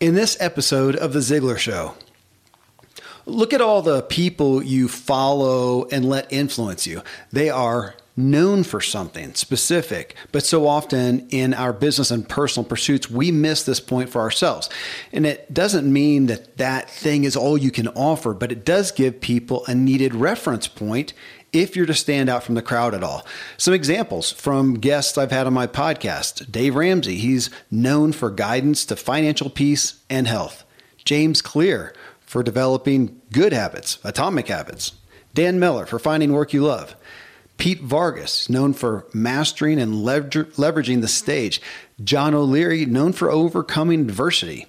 In this episode of The Ziglar Show, look at all the people you follow and let influence you. They are known for something specific, but so often in our business and personal pursuits, we miss this point for ourselves. And it doesn't mean that that thing is all you can offer, but it does give people a needed reference point if you're to stand out from the crowd at all. Some examples from guests I've had on my podcast Dave Ramsey, he's known for guidance to financial peace and health. James Clear for developing good habits, atomic habits. Dan Miller for finding work you love. Pete Vargas, known for mastering and leveraging the stage. John O'Leary, known for overcoming adversity.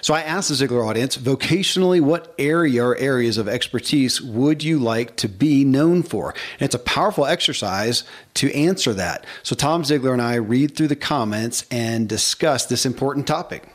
So I asked the Ziglar audience, vocationally, what area or areas of expertise would you like to be known for? And it's a powerful exercise to answer that. So Tom Ziglar and I read through the comments and discuss this important topic.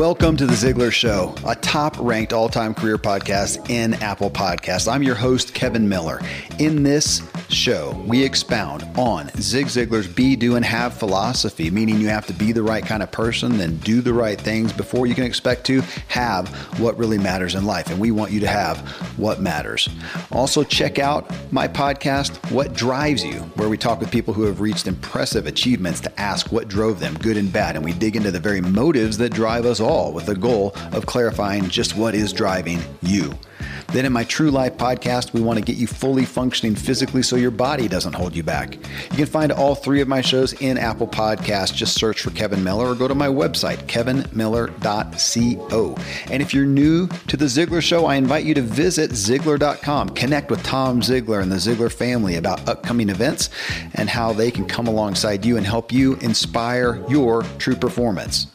Welcome to the Ziglar Show, a top ranked all time career podcast in Apple Podcasts. I'm your host, Kevin Miller. In this show, we expound on Zig Ziglar's be, do, and have philosophy, meaning you have to be the right kind of person, then do the right things before you can expect to have what really matters in life. And we want you to have what matters. Also, check out my podcast, What Drives You, where we talk with people who have reached impressive achievements to ask what drove them, good and bad. And we dig into the very motives that drive us all with the goal of clarifying just what is driving you. Then in my True Life podcast, we want to get you fully functioning physically so your body doesn't hold you back. You can find all three of my shows in Apple Podcasts. Just search for Kevin Miller or go to my website, kevinmiller.co. And if you're new to The Ziglar Show, I invite you to visit Ziglar.com. Connect with Tom Ziglar and the Ziglar family about upcoming events and how they can come alongside you and help you inspire your true performance.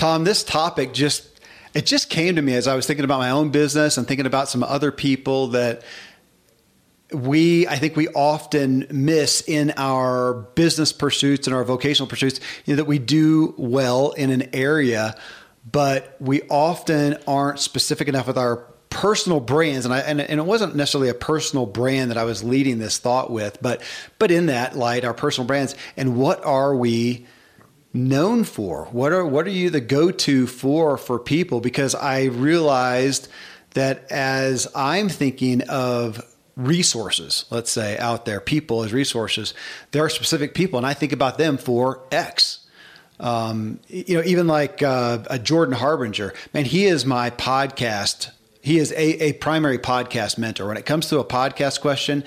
Tom, this topic just it just came to me as I was thinking about my own business and thinking about some other people that we I think we often miss in our business pursuits and our vocational pursuits you know, that we do well in an area, but we often aren't specific enough with our personal brands. And I and, and it wasn't necessarily a personal brand that I was leading this thought with, but but in that light, our personal brands. And what are we known for? What are what are you the go-to for for people? Because I realized that as I'm thinking of resources, let's say out there, people as resources, there are specific people, and I think about them for X. Um, you know, even like uh, a Jordan Harbinger, man, he is my podcast. He is a, a primary podcast mentor. When it comes to a podcast question,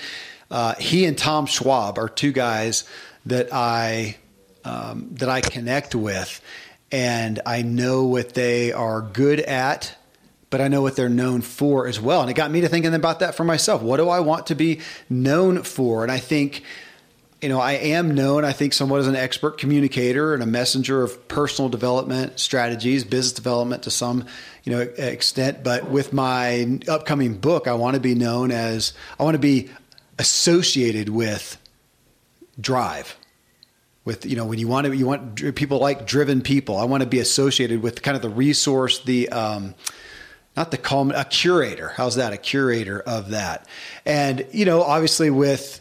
uh, he and Tom Schwab are two guys that I um, that I connect with, and I know what they are good at, but I know what they're known for as well. And it got me to thinking about that for myself. What do I want to be known for? And I think you know, I am known, I think, somewhat as an expert communicator and a messenger of personal development strategies, business development to some, you know, extent. But with my upcoming book, I want to be known as, I want to be associated with drive with you know when you want to you want people like driven people. I want to be associated with kind of the resource the um, not the calm a curator. How's that? A curator of that. And you know obviously with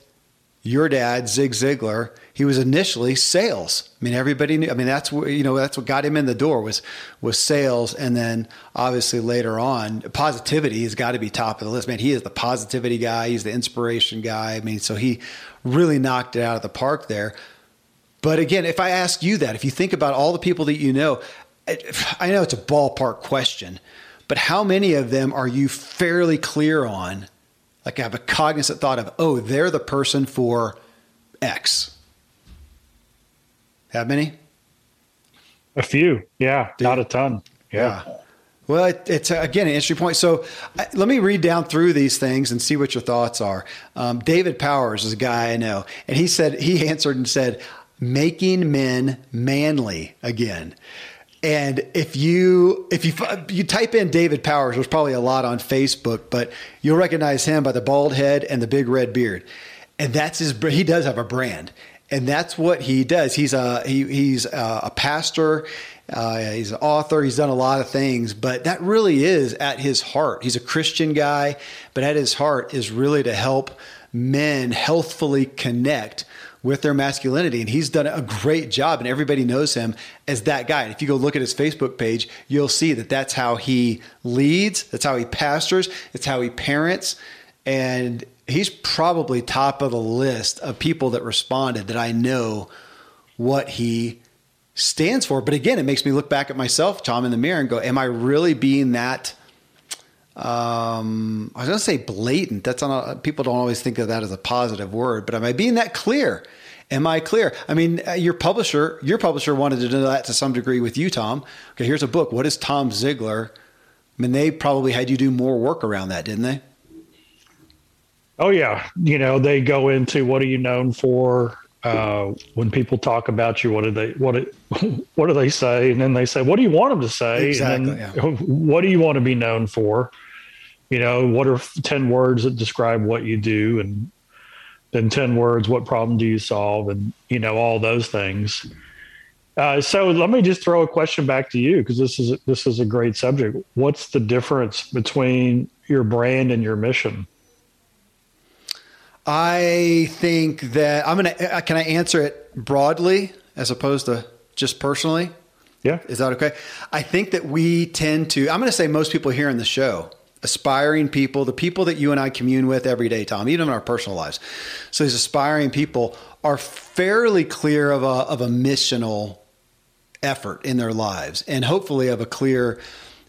your dad zig ziglar he was initially sales. I mean everybody knew i mean that's what you know that's what got him in the door was was sales. And then obviously later on positivity has got to be top of the list. Man he is the positivity guy. He's the inspiration guy. I mean so he really knocked it out of the park there but again, if I ask you that, if you think about all the people that you know, I know it's a ballpark question, but how many of them are you fairly clear on? Like I have a cognizant thought of, oh, they're the person for X. Have many? A few, yeah, Dude. not a ton. Yeah. yeah. Well, it, it's again an interesting point. So I, let me read down through these things and see what your thoughts are. Um, David Powers is a guy I know, and he said he answered and said, making men manly again. And if you if you you type in David Powers, there's probably a lot on Facebook, but you'll recognize him by the bald head and the big red beard. And that's his. He does have a brand, and that's what he does. He's a he, he's a, pastor. Uh, he's an author. He's done a lot of things, but that really is at his heart. He's a Christian guy, but at his heart is really to help men healthfully connect with their masculinity. And he's done a great job, and everybody knows him as that guy. And if you go look at his Facebook page, you'll see that that's how he leads, that's how he pastors, it's how he parents. And he's probably top of the list of people that responded that I know what he stands for. But again, it makes me look back at myself, Tom, in the mirror and go, Am I really being that? Um, I was going to say blatant. That's not, people don't always think of that as a positive word, but am I being that clear? Am I clear? I mean, uh, your publisher, your publisher wanted to do that to some degree with you, Tom. Okay, here's a book. What is Tom Ziglar? I mean, they probably had you do more work around that, didn't they? Oh yeah, you know they go into what are you known for? uh, when people talk about you, what do they what it, what do they say? And then they say, "What do you want them to say?" Exactly. And then, yeah. What do you want to be known for? You know, what are ten words that describe what you do, and then ten words, what problem do you solve, and you know all those things. Uh, so let me just throw a question back to you because this is this is a great subject. What's the difference between your brand and your mission? I think that I'm going to, uh, can I answer it broadly as opposed to just personally? Yeah. Is that okay? I think that we tend to, I'm going to say most people here in the show, aspiring people, the people that you and I commune with every day, Tom, even in our personal lives. So these aspiring people are fairly clear of a, of a missional effort in their lives and hopefully of a clear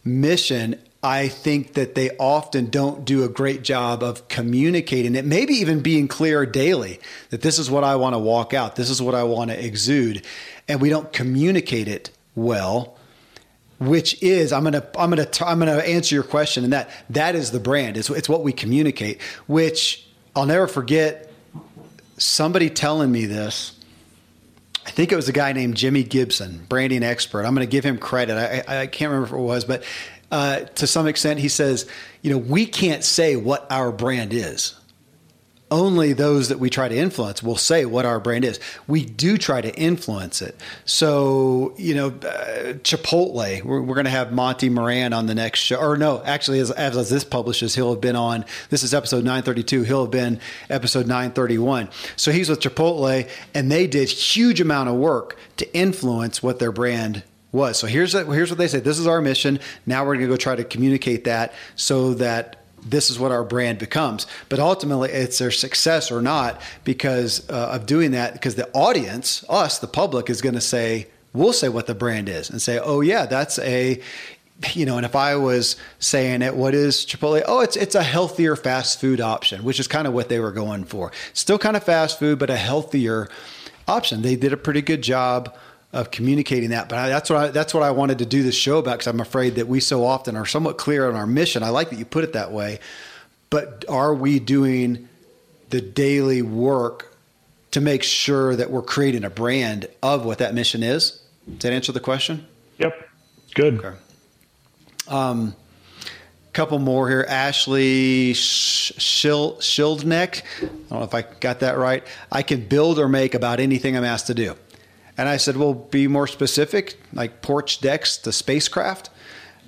mission I think that they often don't do a great job of communicating it, maybe even being clear daily that this is what I want to walk out, this is what I want to exude, and we don't communicate it well. Which is I'm gonna I'm gonna I'm gonna answer your question, and that that is the brand. It's it's what we communicate. Which I'll never forget. Somebody telling me this. I think it was a guy named Jimmy Gibson, branding expert. I'm going to give him credit. I, I, can't remember if it was, but uh, to some extent, he says, you know, we can't say what our brand is. Only those that we try to influence will say what our brand is. We do try to influence it. So, you know, uh, Chipotle, we're, we're going to have Monty Moran on the next show. Or no, actually, as, as this publishes, he'll have been on, this is episode 932. He'll have been episode 931. So he's with Chipotle, and they did huge amount of work to influence what their brand was. So here's a, here's what they say. This is our mission. Now we're going to go try to communicate that so that this is what our brand becomes. But ultimately, it's their success or not because uh, of doing that. Because the audience, us, the public, is going to say, we'll say what the brand is and say, oh yeah, that's a you know, and if I was saying it, what is Chipotle? Oh, it's it's a healthier fast food option, which is kind of what they were going for. Still kind of fast food, but a healthier option. They did a pretty good job of communicating that. But I, that's what I, that's what I wanted to do this show about because I'm afraid that we so often are somewhat clear on our mission. I like that you put it that way, but are we doing the daily work to make sure that we're creating a brand of what that mission is? Does that answer the question? Yep. Good. Okay. Um, couple more here. Ashley Schildneck. I don't know if I got that right. I can build or make about anything I'm asked to do. And I said, well, be more specific, like porch decks the spacecraft.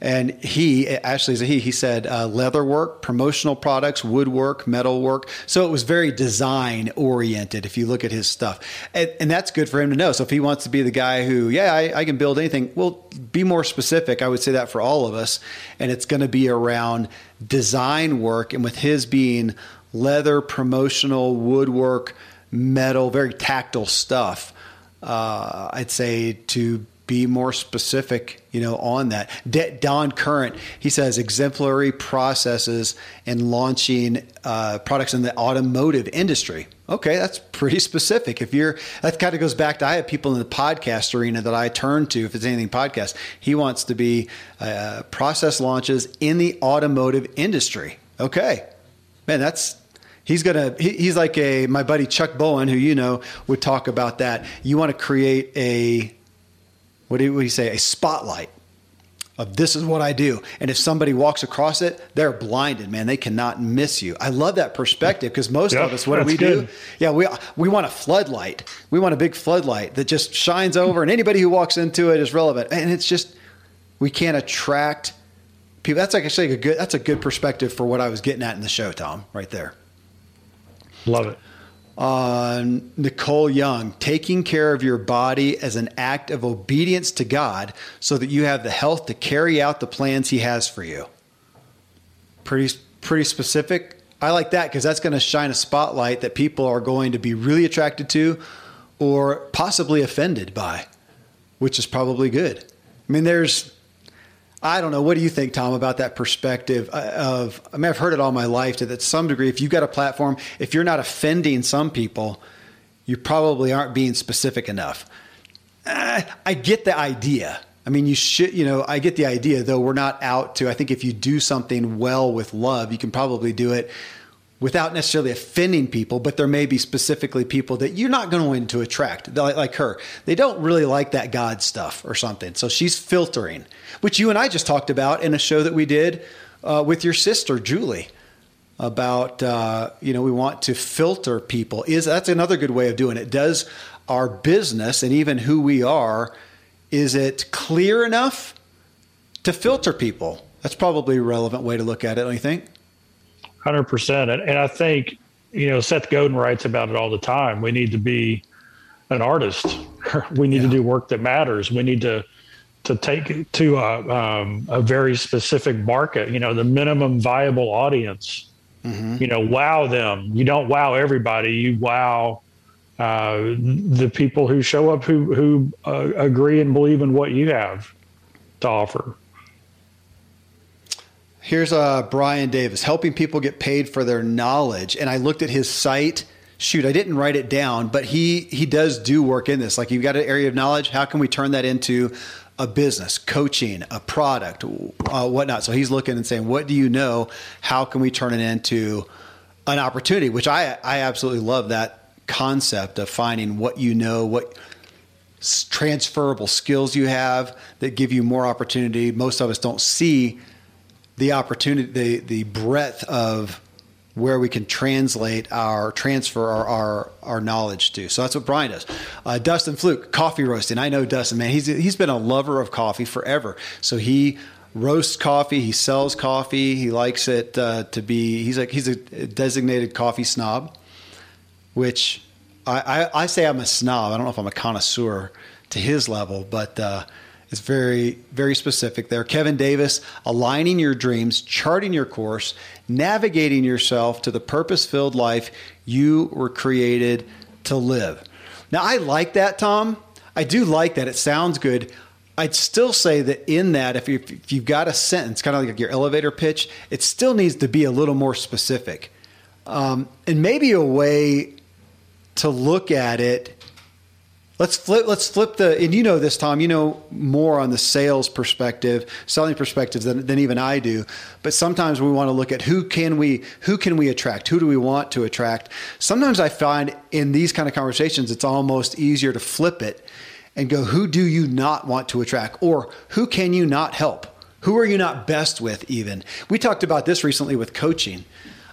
And he, Ashley's a he, he said uh, leather work, promotional products, woodwork, metal work. So it was very design oriented if you look at his stuff. And, and, that's good for him to know. So if he wants to be the guy who, yeah, I, I can build anything, well, be more specific. I would say that for all of us. And it's going to be around design work. And with his being leather, promotional, woodwork, metal, very tactile stuff uh, I'd say to be more specific, you know, on that. Don Current, he says exemplary processes in launching uh, products in the automotive industry. Okay, that's pretty specific. If you're, that kind of goes back to I have people in the podcast arena that I turn to if it's anything podcast. He wants to be uh, process launches in the automotive industry. Okay, man, that's He's gonna. He, he's like a my buddy Chuck Bowen, who you know would talk about that. You want to create a what do you, what do you say? A spotlight of this is what I do. And if somebody walks across it, they're blinded, man. They cannot miss you. I love that perspective because most yep, of us, what do we good. do? Yeah, we we want a floodlight. We want a big floodlight that just shines over, and anybody who walks into it is relevant. And it's just we can't attract people. That's like I say a good. That's a good perspective for what I was getting at in the show, Tom. Right there. Love it uh, Nicole Young, taking care of your body as an act of obedience to God so that you have the health to carry out the plans He has for you. Pretty, pretty specific. I like that because that's going to shine a spotlight that people are going to be really attracted to or possibly offended by, which is probably good. I mean, there's I don't know. What do you think, Tom, about that perspective uh, of? I mean, I've heard it all my life to that some degree. If you've got a platform, if you're not offending some people, you probably aren't being specific enough. Uh, I get the idea. I mean, you should, you know, I get the idea, though we're not out to. I think if you do something well with love, you can probably do it without necessarily offending people, but there may be specifically people that you're not going to attract, like, like her. They don't really like that God stuff or something. So she's filtering, which you and I just talked about in a show that we did uh, with your sister, Julie. About uh, you know we want to filter people is that's another good way of doing it. Does our business and even who we are is it clear enough to filter people? That's probably a relevant way to look at it. Don't you think? Hundred percent, and and I think you know Seth Godin writes about it all the time. We need to be an artist. we need yeah. to do work that matters. We need to to take to a, um, a very specific market. You know, the minimum viable audience. Mm-hmm. You know, wow them. You don't wow everybody. You wow uh, the people who show up who who uh, agree and believe in what you have to offer. Here's uh, Brian Davis helping people get paid for their knowledge. And I looked at his site. Shoot, I didn't write it down, but he he does do work in this. Like you've got an area of knowledge. How can we turn that into a business, coaching, a product, uh, whatnot? So he's looking and saying, "What do you know? How can we turn it into an opportunity?" Which I I absolutely love that concept of finding what you know, what transferable skills you have that give you more opportunity. Most of us don't see the opportunity, the the breadth of where we can translate our transfer our, our, our knowledge to. So that's what Brian does. Uh, Dustin Fluke, coffee roasting. I know Dustin, man. He's he's been a lover of coffee forever. So he roasts coffee. He sells coffee. He likes it uh, to be. He's like he's a designated coffee snob, which I, I, I, say I'm a snob. I don't know if I'm a connoisseur to his level, but. Uh, it's very, very specific there. Kevin Davis, aligning your dreams, charting your course, navigating yourself to the purpose filled life you were created to live. Now, I like that, Tom. I do like that. It sounds good. I'd still say that in that, if, you, if you've got a sentence, kind of like your elevator pitch, it still needs to be a little more specific. Um, and maybe a way to look at it Let's flip. Let's flip the. And you know this, Tom. You know more on the sales perspective, selling perspective than, than even I do. But sometimes we want to look at who can we who can we attract? Who do we want to attract? Sometimes I find in these kind of conversations, it's almost easier to flip it and go, who do you not want to attract, or who can you not help? Who are you not best with? Even we talked about this recently with coaching.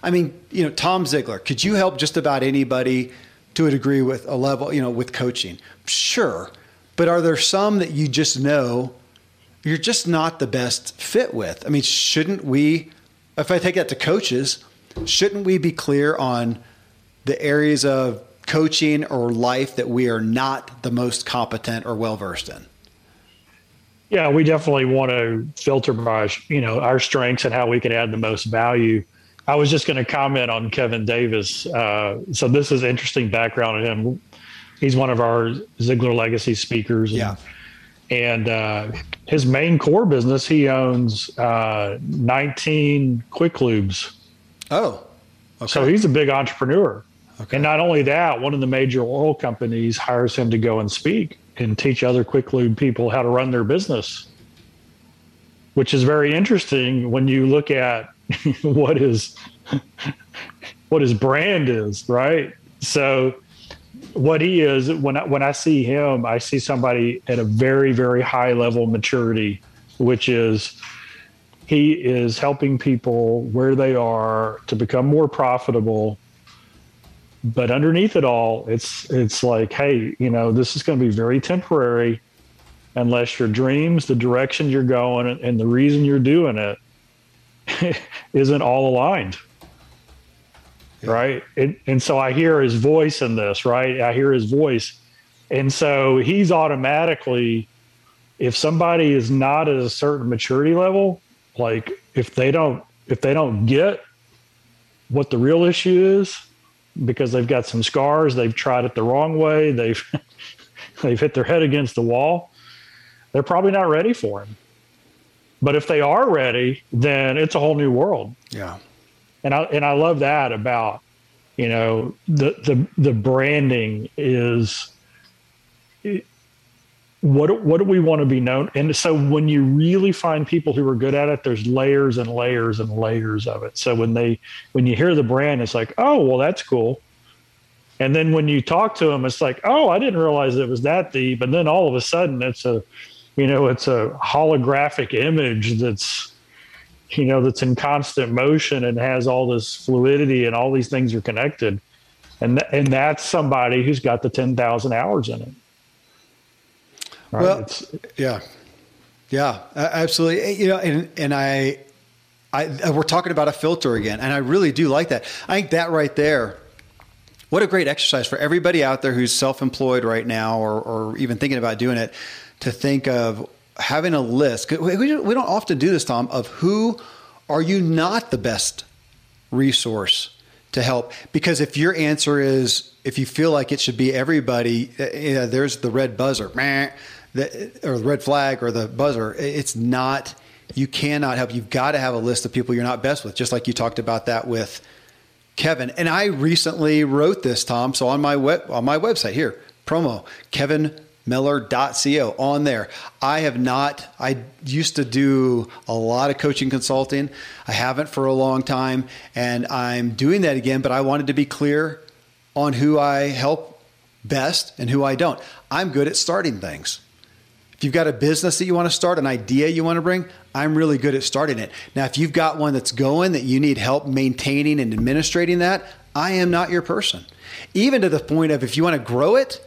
I mean, you know, Tom Ziglar. Could you help just about anybody? To a degree with a level, you know, with coaching. Sure. But are there some that you just know you're just not the best fit with? I mean, shouldn't we, if I take that to coaches, shouldn't we be clear on the areas of coaching or life that we are not the most competent or well versed in? Yeah, we definitely want to filter by you know our strengths and how we can add the most value. I was just going to comment on Kevin Davis. Uh, so this is interesting background on him. He's one of our Ziglar Legacy speakers. And, yeah. And uh, his main core business, he owns uh, 19 Quick Lubes. Oh, okay. So he's a big entrepreneur. Okay. And not only that, one of the major oil companies hires him to go and speak and teach other Quick Lube people how to run their business, which is very interesting when you look at what his what his brand is, right? So what he is when I, when I see him, I see somebody at a very very high level maturity which is he is helping people where they are to become more profitable. But underneath it all, it's it's like, hey, you know, this is going to be very temporary unless your dreams, the direction you're going, and the reason you're doing it isn't all aligned. Yeah. Right. And, and so I hear his voice in this, right? I hear his voice. And so he's automatically, if somebody is not at a certain maturity level, like if they don't, if they don't get what the real issue is, because they've got some scars, they've tried it the wrong way, they've they've hit their head against the wall, they're probably not ready for him. But if they are ready, then it's a whole new world. Yeah. And I and I love that about, you know, the the the branding is what what do we want to be known and so when you really find people who are good at it there's layers and layers and layers of it so when they when you hear the brand it's like oh well that's cool and then when you talk to them it's like oh i didn't realize it was that deep and then all of a sudden it's a you know it's a holographic image that's you know that's in constant motion and has all this fluidity and all these things are connected. And th- and that's somebody who's got the 10,000 hours in it. Right? well it's, yeah. Yeah absolutely. You know and and I I uh, we're talking about a filter again and I really do like that. I think that right there what a great exercise for everybody out there who's self-employed right now or, or even thinking about doing it to think of having a list. We, don't often do this, Tom, of who are you not the best resource to help? Because if your answer is, if you feel like it should be everybody, uh, there's the red buzzer, or the red flag or the buzzer. It's not, you cannot help. You've got to have a list of people you're not best with, just like you talked about that with Kevin. And I recently wrote this, Tom. So on my web, on my website here, promo, Kevin miller.co on there. I have not, I used to do a lot of coaching consulting. I haven't for a long time, and I'm doing that again, but I wanted to be clear on who I help best and who I don't. I'm good at starting things. If you've got a business that you want to start, an idea you want to bring, I'm really good at starting it. Now, if you've got one that's going that you need help maintaining and administrating that, I am not your person. Even to the point of if you want to grow it,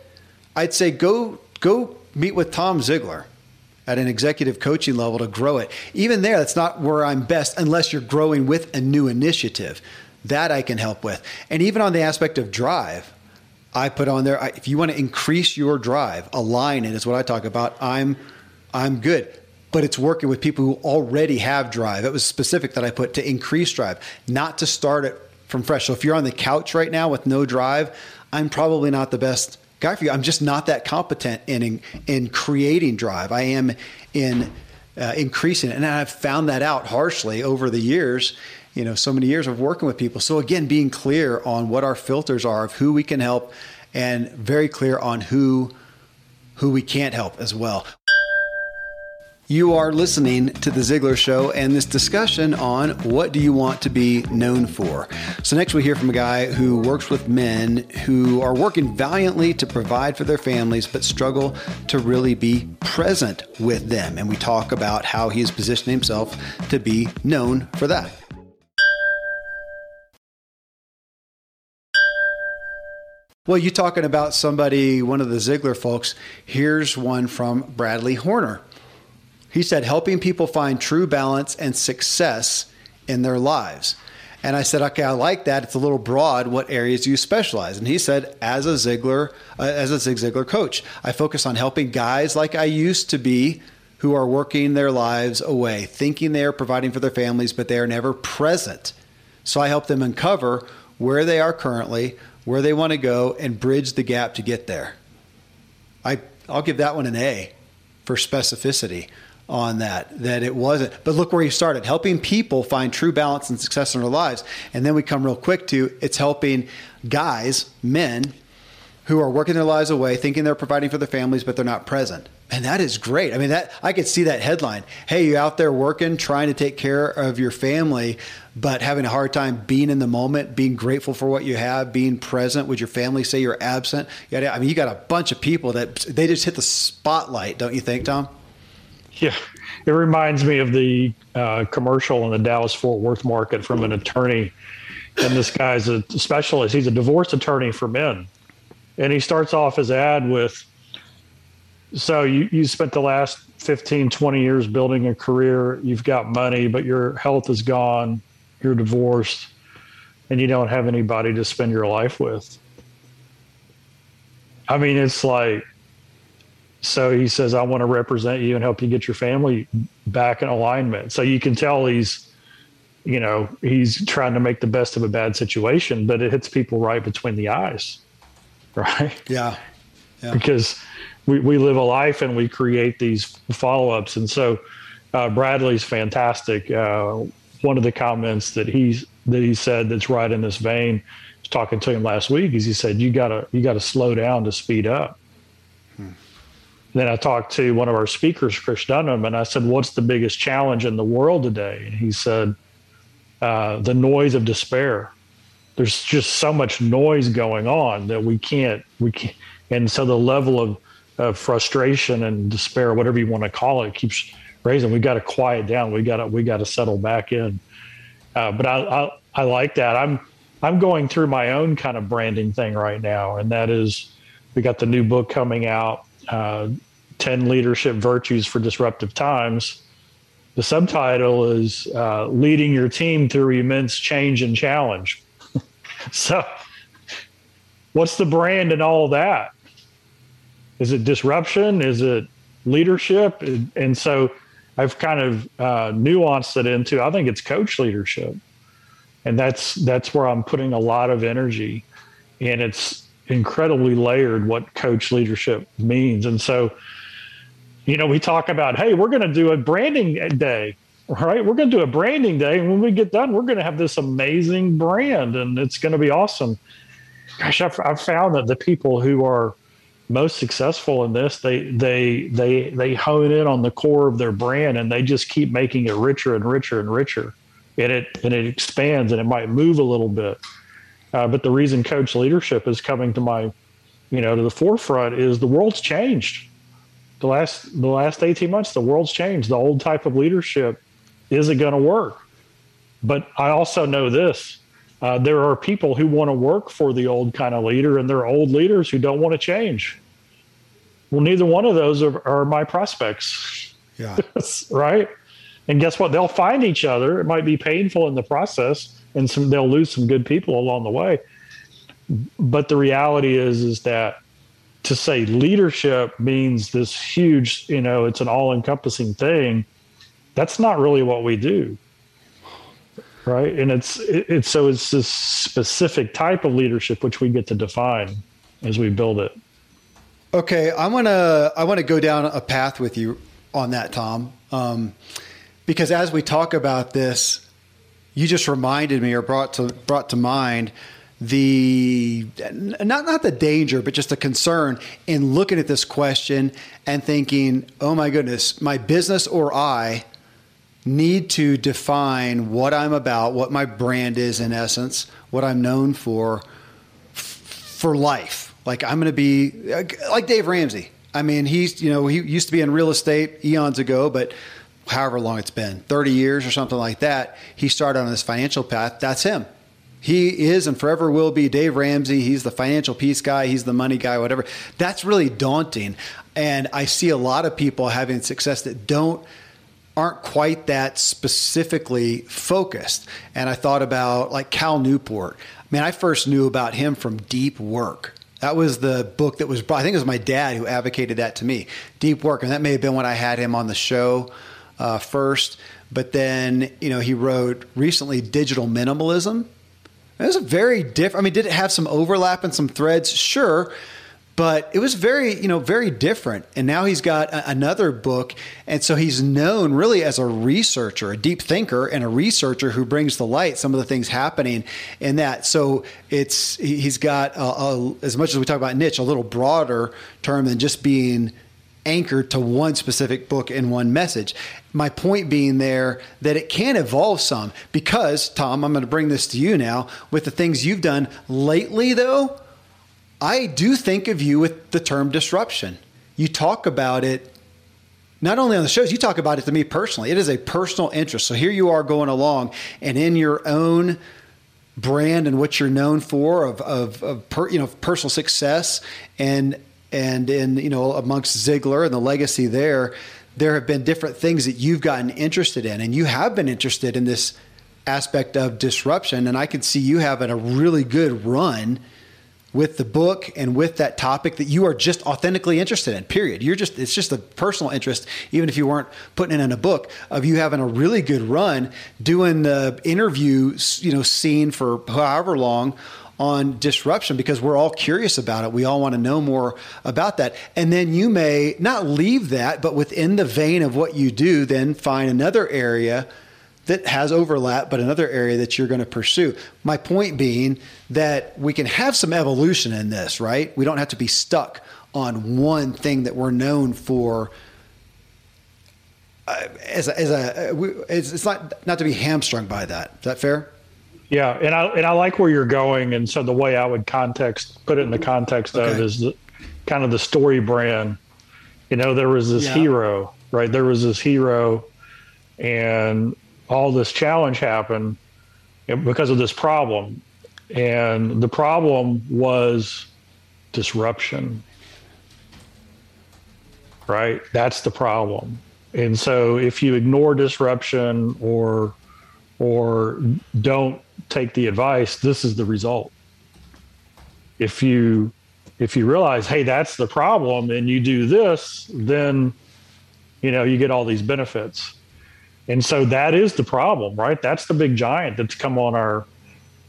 I'd say go go meet with Tom Ziglar at an executive coaching level to grow it. Even there, that's not where I'm best unless you're growing with a new initiative. That I can help with. And even on the aspect of drive, I put on there if you want to increase your drive, align it is what I talk about. I'm I'm good. But it's working with people who already have drive. It was specific that I put to increase drive, not to start it from fresh. So if you're on the couch right now with no drive, I'm probably not the best guy for you. I'm just not that competent in in, creating drive. I am in uh, increasing it, and I've found that out harshly over the years. You know, so many years of working with people. So again, being clear on what our filters are of who we can help, and very clear on who who we can't help as well. You are listening to The Ziglar Show and this discussion on what do you want to be known for. So, next we hear from a guy who works with men who are working valiantly to provide for their families but struggle to really be present with them. And we talk about how he has positioned himself to be known for that. Well, you talking about somebody, one of the Ziglar folks. Here's one from Bradley Horner. He said, helping people find true balance and success in their lives. And I said, okay, I like that. It's a little broad. What areas do you specialize? And he said, as a Ziglar, uh, as a Zig Ziglar coach, I focus on helping guys like I used to be who are working their lives away, thinking they are providing for their families, but they are never present. So I help them uncover where they are currently, where they want to go, and bridge the gap to get there. I, I'll give that one an A for specificity on that, that it wasn't. But look where you started helping people find true balance and success in their lives. And then we come real quick to it's helping guys, men, who are working their lives away, thinking they're providing for their families, but they're not present. And that is great. I mean, that I could see that headline. Hey, you out there working, trying to take care of your family, but having a hard time being in the moment, being grateful for what you have, being present. Would your family say you're absent? I mean, you got a bunch of people that they just hit the spotlight, don't you think, Tom? Yeah, it reminds me of the uh, commercial in the Dallas Fort Worth market from an attorney. And this guy's a specialist. He's a divorce attorney for men. And he starts off his ad with So you, you spent the last 15, 20 years building a career. You've got money, but your health is gone. You're divorced, and you don't have anybody to spend your life with. I mean, it's like, so he says, I want to represent you and help you get your family back in alignment. So you can tell he's, you know, he's trying to make the best of a bad situation, but it hits people right between the eyes. Right. Yeah. yeah. Because we, we live a life and we create these follow ups. And so uh, Bradley's fantastic. Uh, one of the comments that he's that he said that's right in this vein I was talking to him last week is he said you gotta you gotta slow down to speed up. Then I talked to one of our speakers, Chris Dunham, and I said, "What's the biggest challenge in the world today?" And he said, uh, "The noise of despair. There's just so much noise going on that we can't we can't." And so the level of, of frustration and despair, whatever you want to call it, keeps raising. We got to quiet down. We got to we got to settle back in. Uh, but I, I I like that. I'm I'm going through my own kind of branding thing right now, and that is we got the new book coming out, uh, 10 Leadership Virtues for Disruptive Times. The subtitle is uh, Leading Your Team Through Immense Change and Challenge. so, what's the brand and all that? Is it disruption? Is it leadership? And so, I've kind of uh, nuanced it into I think it's coach leadership and that's that's where I'm putting a lot of energy, and it's incredibly layered what coach leadership means. And so, you know, we talk about, hey, we're going to do a branding day, right? We're going to do a branding day, and when we get done, we're going to have this amazing brand, and it's going to be awesome. Gosh, I've, I've found that the people who are most successful in this they they they they hone in on the core of their brand and they just keep making it richer and richer and richer and it and it expands and it might move a little bit. Uh, but the reason coach leadership is coming to my, you know, to the forefront is the world's changed. The last the last eighteen months, the world's changed. The old type of leadership isn't going to work. But I also know this: uh, there are people who want to work for the old kind of leader, and there are old leaders who don't want to change. Well, neither one of those are, are my prospects. Yeah. right. And guess what? They'll find each other. It might be painful in the process, and some they'll lose some good people along the way. But the reality is, is that to say leadership means this huge, you know, it's an all-encompassing thing. That's not really what we do, right? And it's it's so it's this specific type of leadership which we get to define as we build it. Okay, I want to I want to go down a path with you on that, Tom. Um, because as we talk about this, you just reminded me or brought to brought to mind the not not the danger, but just the concern in looking at this question and thinking, "Oh my goodness, my business or I need to define what I'm about, what my brand is in essence, what I'm known for f- for life. Like I'm going to be like Dave Ramsey. I mean, he's you know he used to be in real estate eons ago, but however long it's been 30 years or something like that he started on this financial path that's him he is and forever will be dave ramsey. He's the financial peace guy. He's the money guy whatever. That's really daunting. And i see a lot of people having success that don't aren't quite that specifically focused. And i thought about like cal newport. I mean i first knew about him from deep work. That was the book that was i think it was my dad who advocated that to me deep work. And that may have been when i had him on the show uh, first, but then you know he wrote recently Digital Minimalism. It was a very different. I mean, did it have some overlap and some threads? Sure, but it was very you know very different. And now he's got a- another book, and so he's known really as a researcher, a deep thinker, and a researcher who brings to light some of the things happening in that. So it's he's got a, a, as much as we talk about niche, a little broader term than just being anchored to one specific book and one message. My point being there that it can evolve some because, Tom, I'm going to bring this to you now with the things you've done lately, though. I do think of you with the term disruption. You talk about it not only on the shows, you talk about it to me personally. It is a personal interest. So here you are going along, and in your own brand and what you're known for of, of, of per, you know personal success and and in you know amongst Ziglar and the legacy there, there have been different things that you've gotten interested in, and you have been interested in this aspect of disruption. And I can see you having a really good run with the book and with that topic that you are just authentically interested in period you're just it's just a personal interest even if you weren't putting it in a book of you having a really good run doing the interview you know scene for however long on disruption because we're all curious about it. We all want to know more about that. And then you may not leave that, but within the vein of what you do, then find another area that has overlap, but another area that you're going to pursue. My point being that we can have some evolution in this, right? We don't have to be stuck on one thing that we're known for. Uh, as a, as a uh, it's, it's not not to be hamstrung by that. Is that fair? Yeah, and I and I like where you're going, and so the way I would context put it in the context okay. of is the, kind of the story brand. You know, there was this yeah. hero, right? There was this hero, and all this challenge happened because of this problem, and the problem was disruption. Right, that's the problem, and so if you ignore disruption or or don't take the advice, this is the result. If you if you realize, hey, that's the problem, and you do this, then you know you get all these benefits. And so that is the problem, right? That's the big giant that's come on our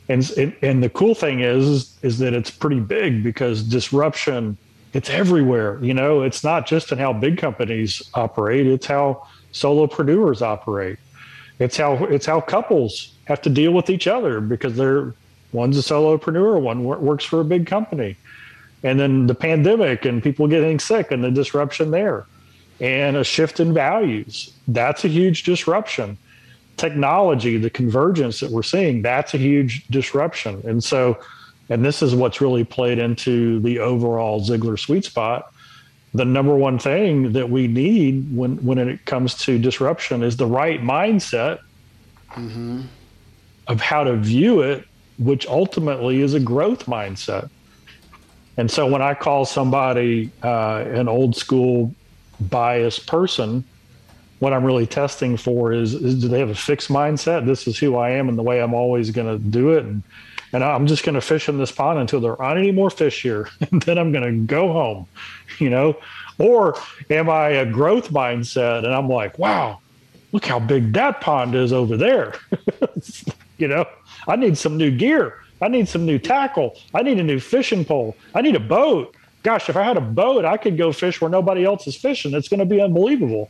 and and the cool thing is is that it's pretty big because disruption it's everywhere. You know, it's not just in how big companies operate; it's how solopreneurs operate. It's how it's how couples have to deal with each other because they're one's a solopreneur, one works for a big company, and then the pandemic and people getting sick and the disruption there, and a shift in values. That's a huge disruption. Technology, the convergence that we're seeing, that's a huge disruption. And so, and this is what's really played into the overall Ziglar sweet spot the number one thing that we need when when it comes to disruption is the right mindset mm-hmm of how to view it, which ultimately is a growth mindset. And so when I call somebody uh, an old school biased person, what I'm really testing for is, is do they have a fixed mindset? This is who I am and the way I'm always going to do it. And, and I'm just going to fish in this pond until there aren't any more fish here. and then I'm going to go home, you know? Or am I a growth mindset and I'm like, wow, look how big that pond is over there. You know, I need some new gear. I need some new tackle. I need a new fishing pole. I need a boat. Gosh, if I had a boat, I could go fish where nobody else is fishing. It's going to be unbelievable.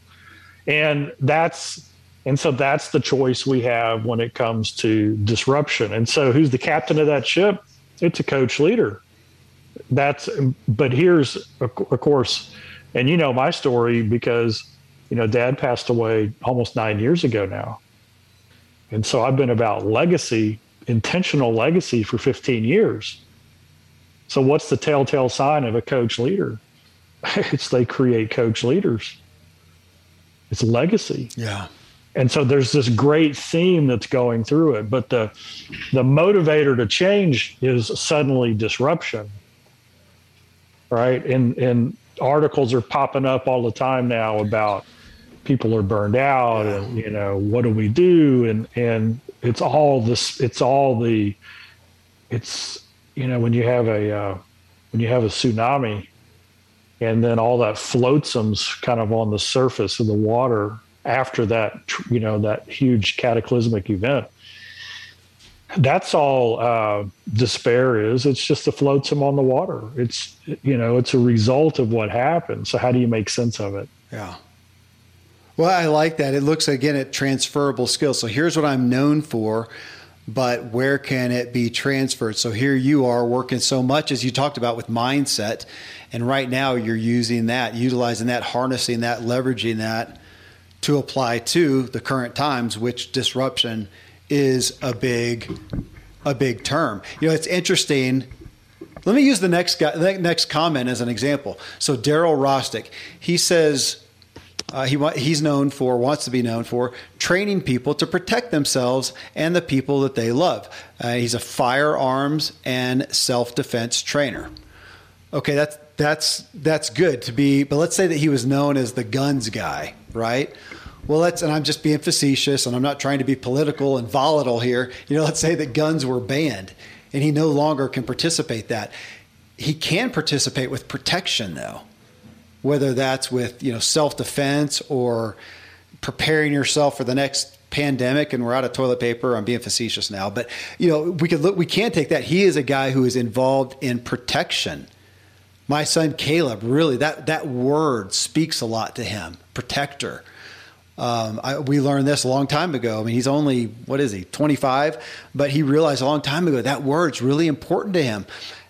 And that's and so that's the choice we have when it comes to disruption. And so who's the captain of that ship? It's a coach leader. That's but here's of course, and you know my story because you know dad passed away almost 9 years ago now. And so I've been about legacy, intentional legacy for 15 years. So what's the telltale sign of a coach leader? it's they create coach leaders. It's legacy. Yeah. And so there's this great theme that's going through it, but the the motivator to change is suddenly disruption. Right? And and articles are popping up all the time now about people are burned out and you know what do we do? And and it's all this it's all the it's you know when you have a uh, when you have a tsunami and then all that flotsam's kind of on the surface of the water after that you know that huge cataclysmic event that's all uh, despair is. It's just a floatsome on the water. It's you know it's a result of what happened. So how do you make sense of it? Yeah well, I like that. It looks again at transferable skills. So here's what I'm known for, but where can it be transferred? So here you are working so much as you talked about with mindset, and right now you're using that, utilizing that, harnessing that, leveraging that to apply to the current times, which disruption is a big a big term. You know, it's interesting. Let me use the next guy, the next comment as an example. So Daryl Rostick, he says uh, he he's known for wants to be known for training people to protect themselves and the people that they love. Uh, he's a firearms and self defense trainer. Okay, that's that's that's good to be. But let's say that he was known as the guns guy, right? Well, let's and I'm just being facetious, and I'm not trying to be political and volatile here. You know, let's say that guns were banned, and he no longer can participate. That he can participate with protection, though whether that's with you know self defense or preparing yourself for the next pandemic and we're out of toilet paper i'm being facetious now but you know we could look we can take that he is a guy who is involved in protection my son caleb really that that word speaks a lot to him protector um, I, we learned this a long time ago. I mean, he's only what is he, 25? But he realized a long time ago that word's really important to him.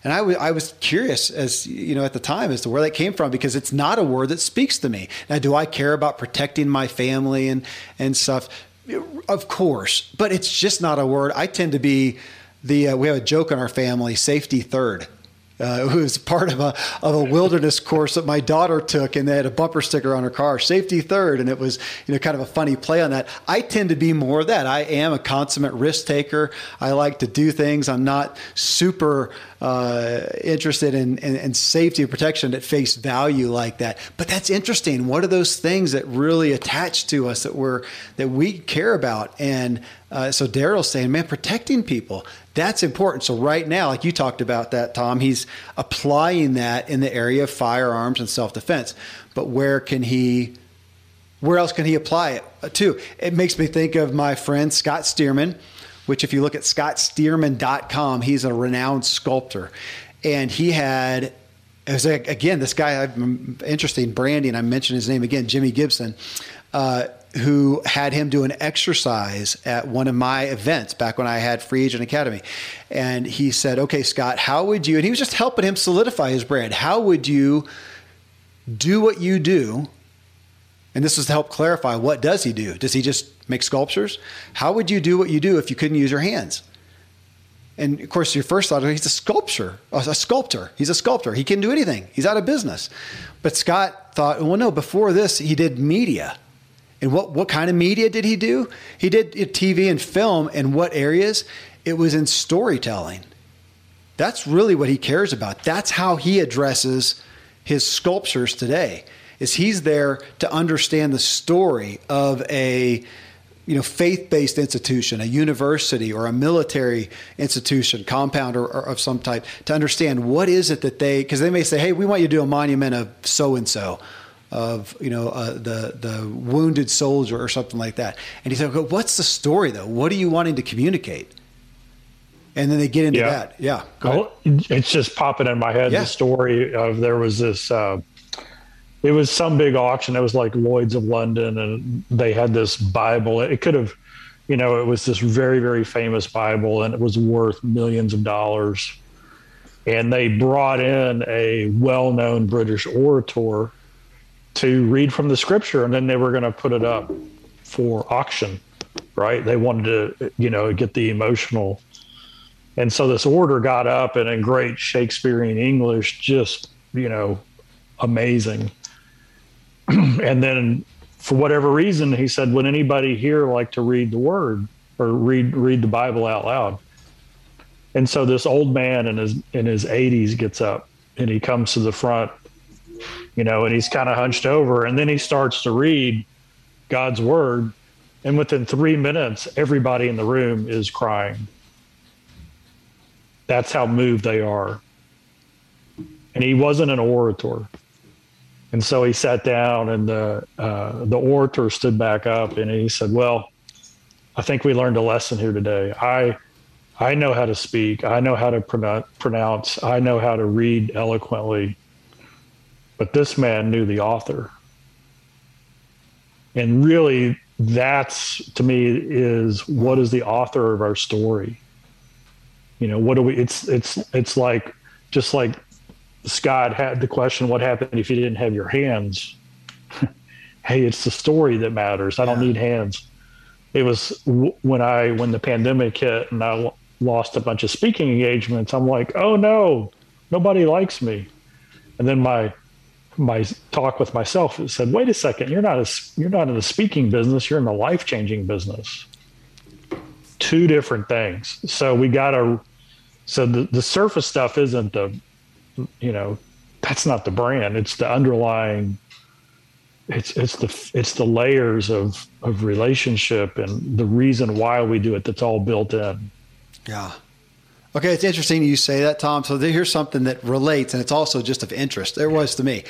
And I, w- I was curious as you know at the time as to where that came from because it's not a word that speaks to me. Now, do I care about protecting my family and and stuff? Of course, but it's just not a word. I tend to be the uh, we have a joke in our family: safety third uh, was part of a of a wilderness course that my daughter took, and they had a bumper sticker on her car, "Safety third, and it was you know kind of a funny play on that. I tend to be more of that. I am a consummate risk taker. I like to do things. I'm not super uh, interested in, in, in safety and protection at face value like that. But that's interesting. What are those things that really attach to us that we're that we care about? And uh, so Daryl's saying, man, protecting people that's important. So right now, like you talked about that, Tom, he's applying that in the area of firearms and self defense. But where can he? Where else can he apply it uh, to? It makes me think of my friend Scott Stearman, which if you look at scottstearman.com, he's a renowned sculptor. And he had was again this guy I'm interesting branding i mentioned his name again jimmy gibson uh, who had him do an exercise at one of my events back when I had Free Agent Academy. And he said, Okay, Scott, how would you, and he was just helping him solidify his brand. How would you do what you do? And this is to help clarify what does he do? Does he just make sculptures? How would you do what you do if you couldn't use your hands? And of course, your first thought, is he's a sculptor, a sculptor. He's a sculptor. He can do anything. He's out of business. But Scott thought, well, no, before this, he did media. And what, what kind of media did he do? He did TV and film. In what areas? It was in storytelling. That's really what he cares about. That's how he addresses his sculptures today. Is he's there to understand the story of a you know faith-based institution, a university or a military institution, compound or, or of some type, to understand what is it that they because they may say, hey, we want you to do a monument of so and so of you know uh, the the wounded soldier or something like that. And he said, "What's the story though? What are you wanting to communicate?" And then they get into yeah. that. Yeah, well, it's just popping in my head. Yeah. The story of there was this. Uh, it was some big auction. It was like Lloyd's of London, and they had this Bible. It could have, you know, it was this very very famous Bible, and it was worth millions of dollars. And they brought in a well-known British orator to read from the scripture and then they were going to put it up for auction right they wanted to you know get the emotional and so this order got up and in great shakespearean english just you know amazing and then for whatever reason he said would anybody here like to read the word or read read the bible out loud and so this old man in his in his 80s gets up and he comes to the front you know, and he's kind of hunched over. And then he starts to read God's word. And within three minutes, everybody in the room is crying. That's how moved they are. And he wasn't an orator. And so he sat down, and the uh, the orator stood back up, and he said, "Well, I think we learned a lesson here today. I I know how to speak. I know how to pronounce. I know how to read eloquently. But this man knew the author. And really, that's to me is what is the author of our story? You know, what do we it's it's it's like just like Scott had the question, what happened if you didn't have your hands? hey, it's the story that matters. I don't need hands. It was when I when the pandemic hit and I lost a bunch of speaking engagements. I'm like, oh no, nobody likes me. And then my my talk with myself said, "Wait a second, you're not a you're not in the speaking business. You're in the life changing business. Two different things. So we got to. So the the surface stuff isn't the, you know, that's not the brand. It's the underlying. It's it's the it's the layers of of relationship and the reason why we do it that's all built in. Yeah. Okay, it's interesting you say that, Tom. So here's something that relates, and it's also just of interest. There was to me.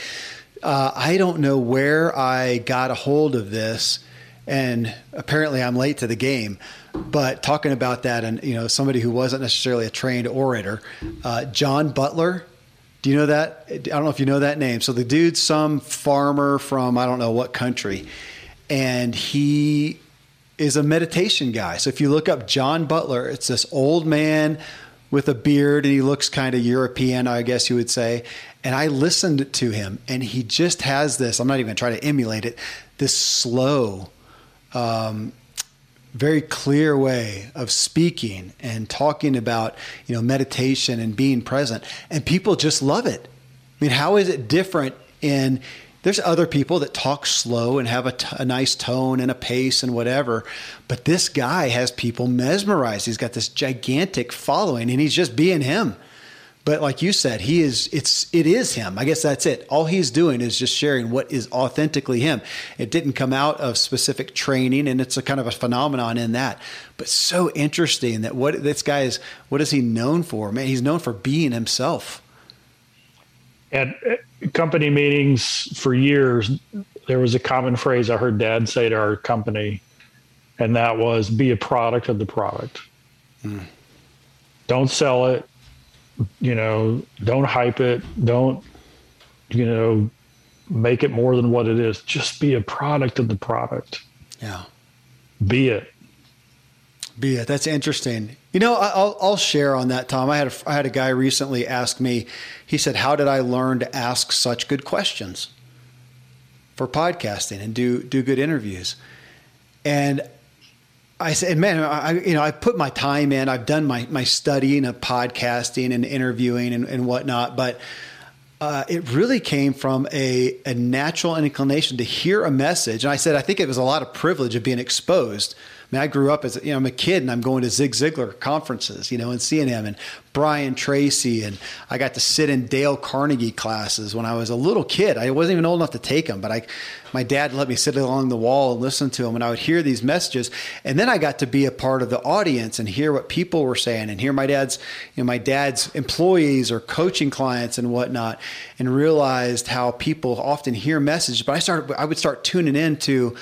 Uh, I don't know where I got a hold of this, and apparently I'm late to the game. But talking about that, and you know, somebody who wasn't necessarily a trained orator, uh, John Butler. Do you know that? I don't know if you know that name. So the dude's some farmer from I don't know what country, and he is a meditation guy. So if you look up John Butler, it's this old man with a beard and he looks kind of European, I guess you would say. And I listened to him and he just has this, I'm not even trying to emulate it, this slow, um, very clear way of speaking and talking about, you know, meditation and being present. And people just love it. I mean, how is it different in there's other people that talk slow and have a, t- a nice tone and a pace and whatever. But this guy has people mesmerized. He's got this gigantic following and he's just being him. But like you said, he is it's it is him. I guess that's it. All he's doing is just sharing what is authentically him. It didn't come out of specific training and it's a kind of a phenomenon in that. But so interesting that what this guy is what is he known for? Man, he's known for being himself. At company meetings for years, there was a common phrase I heard dad say to our company, and that was be a product of the product. Mm. Don't sell it, you know, don't hype it, don't, you know, make it more than what it is. Just be a product of the product. Yeah. Be it. Be it. That's interesting. You know, I'll, I'll share on that, Tom. I had a, I had a guy recently ask me. He said, "How did I learn to ask such good questions for podcasting and do do good interviews?" And I said, "Man, I you know I put my time in. I've done my my studying of podcasting and interviewing and, and whatnot, but." Uh, it really came from a, a natural inclination to hear a message. And I said, I think it was a lot of privilege of being exposed mean, I grew up as you know, I'm a kid and I'm going to Zig Ziglar conferences, you know, and seeing him and Brian Tracy, and I got to sit in Dale Carnegie classes when I was a little kid. I wasn't even old enough to take them, but I, my dad let me sit along the wall and listen to them, and I would hear these messages, and then I got to be a part of the audience and hear what people were saying, and hear my dad's, you know, my dad's employees or coaching clients and whatnot, and realized how people often hear messages. But I started, I would start tuning into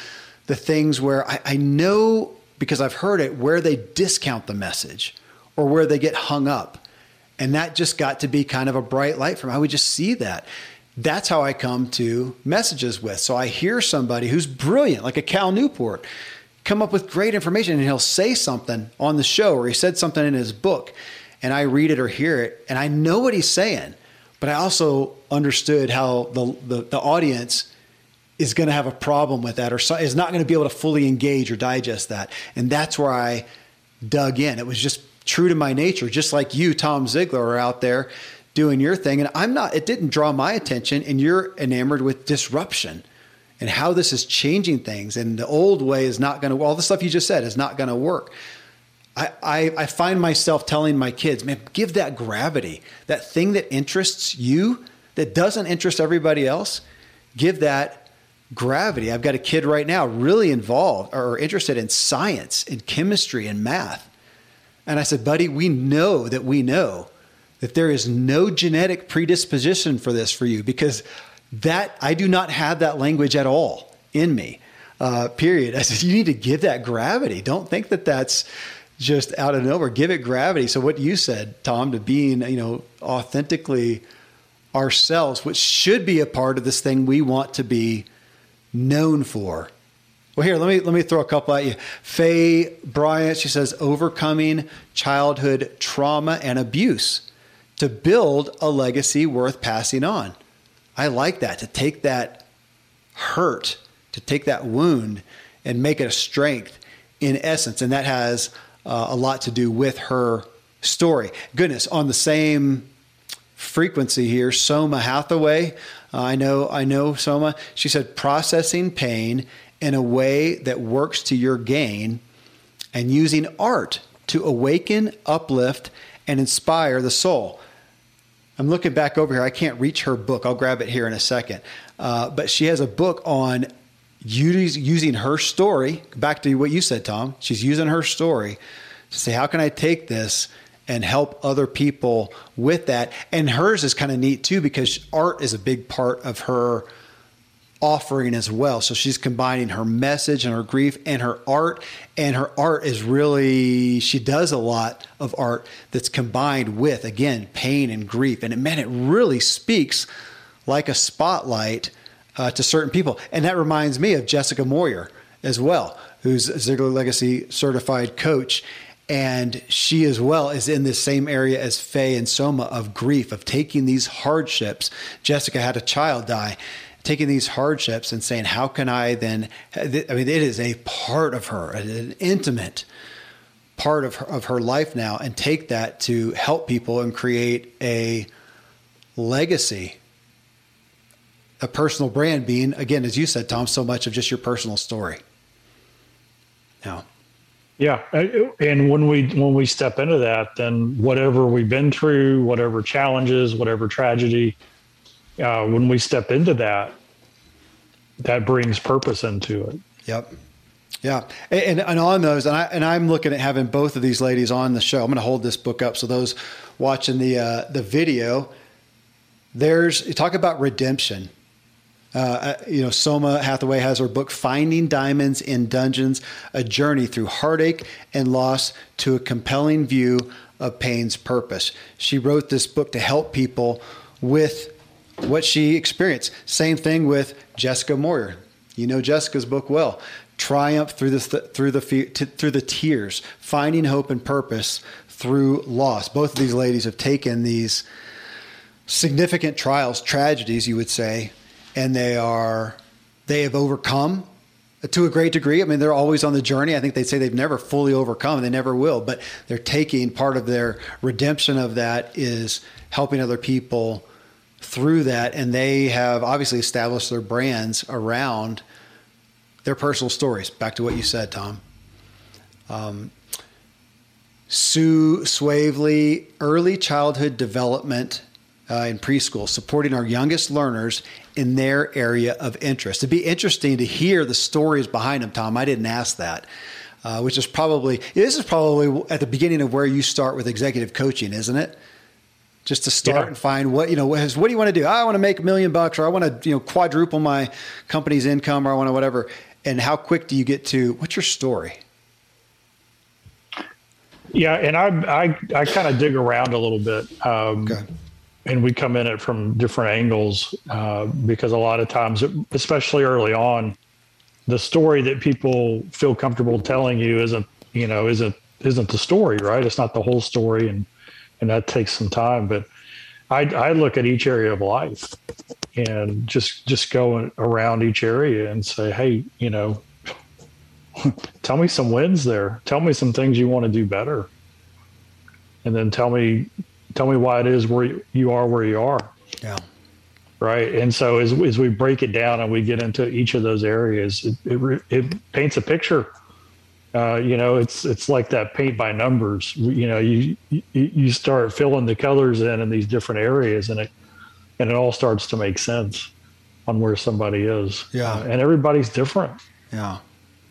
the things where I, I know because I've heard it where they discount the message or where they get hung up. And that just got to be kind of a bright light for me. I would just see that. That's how I come to messages with. So I hear somebody who's brilliant, like a Cal Newport, come up with great information and he'll say something on the show or he said something in his book and I read it or hear it and I know what he's saying, but I also understood how the, the, the audience is going to have a problem with that or is not going to be able to fully engage or digest that. And that's where I dug in. It was just true to my nature, just like you, Tom Ziglar, are out there doing your thing. And I'm not, it didn't draw my attention. And you're enamored with disruption and how this is changing things. And the old way is not going to, all the stuff you just said is not going to work. I, I, I find myself telling my kids, man, give that gravity, that thing that interests you, that doesn't interest everybody else, give that gravity. I've got a kid right now really involved or interested in science and chemistry and math. And I said, buddy, we know that we know that there is no genetic predisposition for this for you because that I do not have that language at all in me. Uh, period. I said, you need to give that gravity. Don't think that that's just out of nowhere. Give it gravity. So what you said, Tom, to being, you know, authentically ourselves, which should be a part of this thing we want to be known for. Well, here, let me let me throw a couple at you. Faye Bryant, she says, overcoming childhood trauma and abuse to build a legacy worth passing on. I like that to take that hurt, to take that wound, and make it a strength in essence, and that has uh, a lot to do with her story. Goodness, on the same frequency here. Soma Hathaway, uh, I know, I know Soma. She said processing pain in a way that works to your gain, and using art to awaken, uplift, and inspire the soul. I'm looking back over here. I can't reach her book. I'll grab it here in a second. Uh, but she has a book on using her story. Back to what you said, Tom. She's using her story to say, how can I take this and help other people with that? And hers is kind of neat too because art is a big part of her offering as well. So she's combining her message and her grief and her art. And her art is really, she does a lot of art that's combined with, again, pain and grief. And it, man, it really speaks like a spotlight uh, to certain people. And that reminds me of Jessica Moyer as well, who's a Ziglar Legacy certified coach. And she as well is in this same area as Faye and Soma of grief, of taking these hardships. Jessica had a child die taking these hardships and saying, how can I then? I mean, it is a part of her, an intimate part of her, of her life now, and take that to help people and create a legacy, a personal brand being, again, as you said, Tom, so much of just your personal story. Now. Yeah, and when we when we step into that, then whatever we've been through, whatever challenges, whatever tragedy, uh, when we step into that, that brings purpose into it. Yep. Yeah, and, and on those, and I and I'm looking at having both of these ladies on the show. I'm going to hold this book up so those watching the uh, the video, there's talk about redemption. Uh, uh, you know, Soma Hathaway has her book "Finding Diamonds in Dungeons: A Journey Through Heartache and Loss to a Compelling View of Pain's Purpose." She wrote this book to help people with what she experienced. Same thing with Jessica Moyer. You know Jessica's book well. Triumph through the through the through the tears, finding hope and purpose through loss. Both of these ladies have taken these significant trials, tragedies, you would say, and they are they have overcome to a great degree. I mean, they're always on the journey. I think they say they've never fully overcome, they never will, but they're taking part of their redemption of that is helping other people through that, and they have obviously established their brands around their personal stories. Back to what you said, Tom. Um, Sue Swavely, early childhood development uh, in preschool, supporting our youngest learners in their area of interest. It'd be interesting to hear the stories behind them, Tom. I didn't ask that. Uh, which is probably this is probably at the beginning of where you start with executive coaching, isn't it? just to start yeah. and find what you know what, do you want to do i want to make a million bucks or i want to you know quadruple my company's income or i want to whatever and how quick do you get to what's your story yeah and i i, I kind of dig around a little bit um, okay. And we come in it from different angles uh, because a lot of times especially early on the story that people feel comfortable telling you isn't you know isn't isn't the story right it's not the whole story and and that takes some time. But I, I look at each area of life and just just go around each area and say, hey, you know, tell me some wins there. Tell me some things you want to do better, and then tell me tell me why it is where you are where you are. Yeah. Right. And so as, as we break it down and we get into each of those areas, it, it, it paints a picture uh, you know, it's it's like that paint by numbers. You know, you, you start filling the colors in in these different areas, and it and it all starts to make sense on where somebody is. Yeah, uh, and everybody's different. Yeah,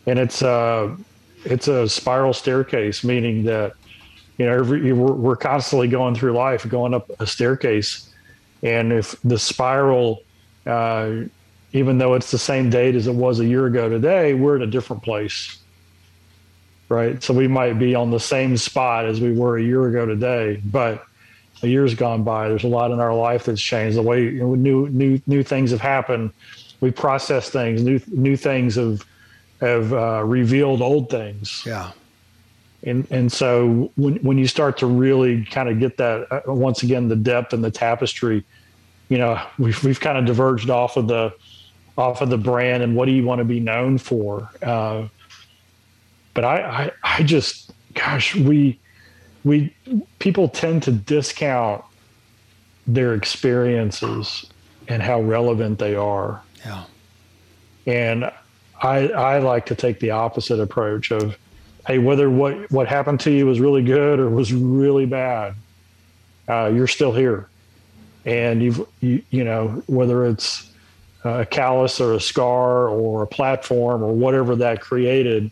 and it's uh it's a spiral staircase, meaning that you know every we're, we're constantly going through life, going up a staircase, and if the spiral. Uh, even though it's the same date as it was a year ago today, we're in a different place right? So we might be on the same spot as we were a year ago today, but a year's gone by. There's a lot in our life that's changed. The way you know, new new new things have happened. We process things. New new things have have uh, revealed old things. Yeah. And and so when when you start to really kind of get that uh, once again the depth and the tapestry, you know we've we've kind of diverged off of the off of the brand and what do you want to be known for. Uh, but I, I, I just, gosh, we, we, people tend to discount their experiences and how relevant they are. Yeah. And I I like to take the opposite approach of, hey, whether what what happened to you was really good or was really bad, uh, you're still here, and you've you you know whether it's a callus or a scar or a platform or whatever that created,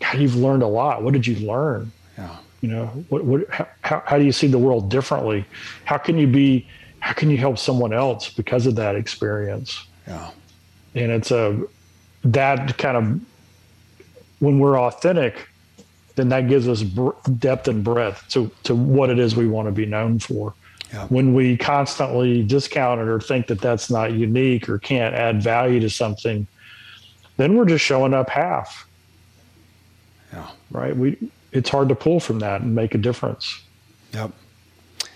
God, you've learned a lot. What did you learn? Yeah. You know, what what how how do you see the world differently? How can you be how can you help someone else because of that experience? Yeah. And it's a that kind of when we're authentic, then that gives us depth and breadth to to what it is we want to be known for. Yeah. When we constantly discount it or think that that's not unique or can't add value to something, then we're just showing up half. Yeah. Right. We it's hard to pull from that and make a difference. Yep.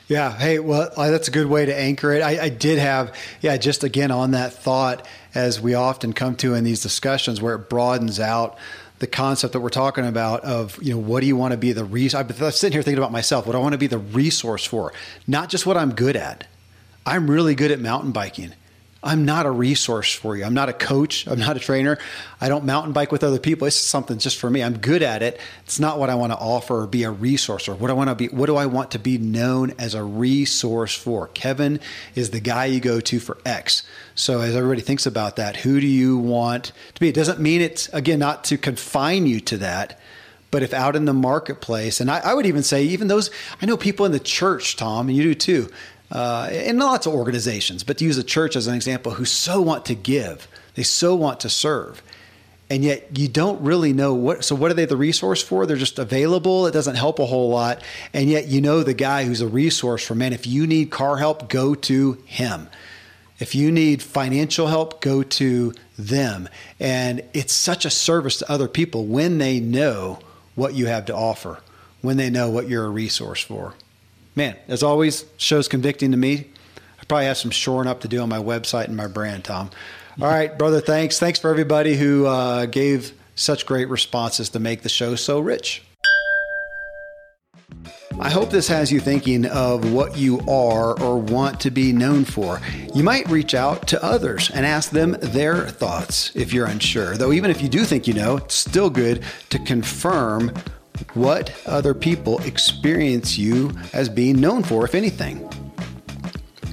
Yeah. Hey, well, that's a good way to anchor it. I, I, did have, yeah, just again on that thought, as we often come to in these discussions, where it broadens out the concept that we're talking about of, you know, what do you want to be the resource? I'm sitting here thinking about myself. What I want to be the resource for? Not just what I'm good at. I'm really good at mountain biking. I'm not a resource for you. I'm not a coach. I'm not a trainer. I don't mountain bike with other people. It's something just for me. I'm good at it. It's not what I want to offer or be a resource or what I want to be. What do I want to be known as a resource for? Kevin is the guy you go to for X. So as everybody thinks about that, who do you want to be? It doesn't mean it's again not to confine you to that. But if out in the marketplace, and I, I would even say, even those, I know people in the church, Tom, and you do too uh, and lots of organizations, but to use a church as an example, who so want to give, they so want to serve, and yet you don't really know what. So, what are they the resource for? They're just available. It doesn't help a whole lot, and yet you know the guy who's a resource for man. If you need car help, go to him. If you need financial help, go to them. And it's such a service to other people when they know what you have to offer, when they know what you're a resource for man, as always, shows convicting to me. I probably have some shoring up to do on my website and my brand, Tom. All right, brother, thanks. Thanks for everybody who uh, gave such great responses to make the show so rich. I hope this has you thinking of what you are or want to be known for. You might reach out to others and ask them their thoughts if you're unsure. Though, even if you do think you know, it's still good to confirm what other people experience you as being known for, if anything.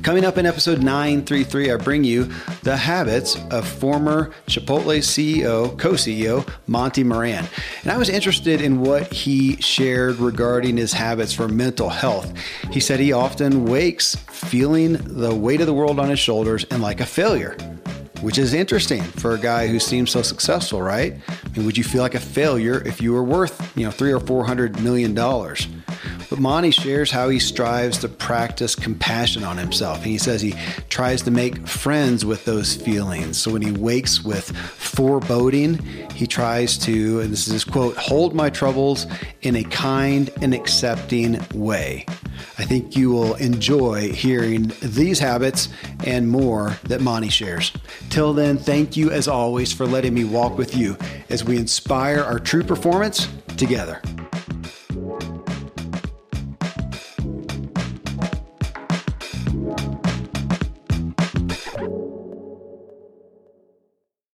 Coming up in episode 933, I bring you the habits of former Chipotle CEO, co CEO, Monty Moran. And I was interested in what he shared regarding his habits for mental health. He said he often wakes feeling the weight of the world on his shoulders and like a failure which is interesting for a guy who seems so successful, right? I mean, would you feel like a failure if you were worth, you know, three or four hundred million dollars? But Monty shares how he strives to practice compassion on himself. And he says he tries to make friends with those feelings. So when he wakes with foreboding, he tries to, and this is his quote, hold my troubles in a kind and accepting way. I think you will enjoy hearing these habits and more that Monty shares. Till then, thank you as always for letting me walk with you as we inspire our true performance together.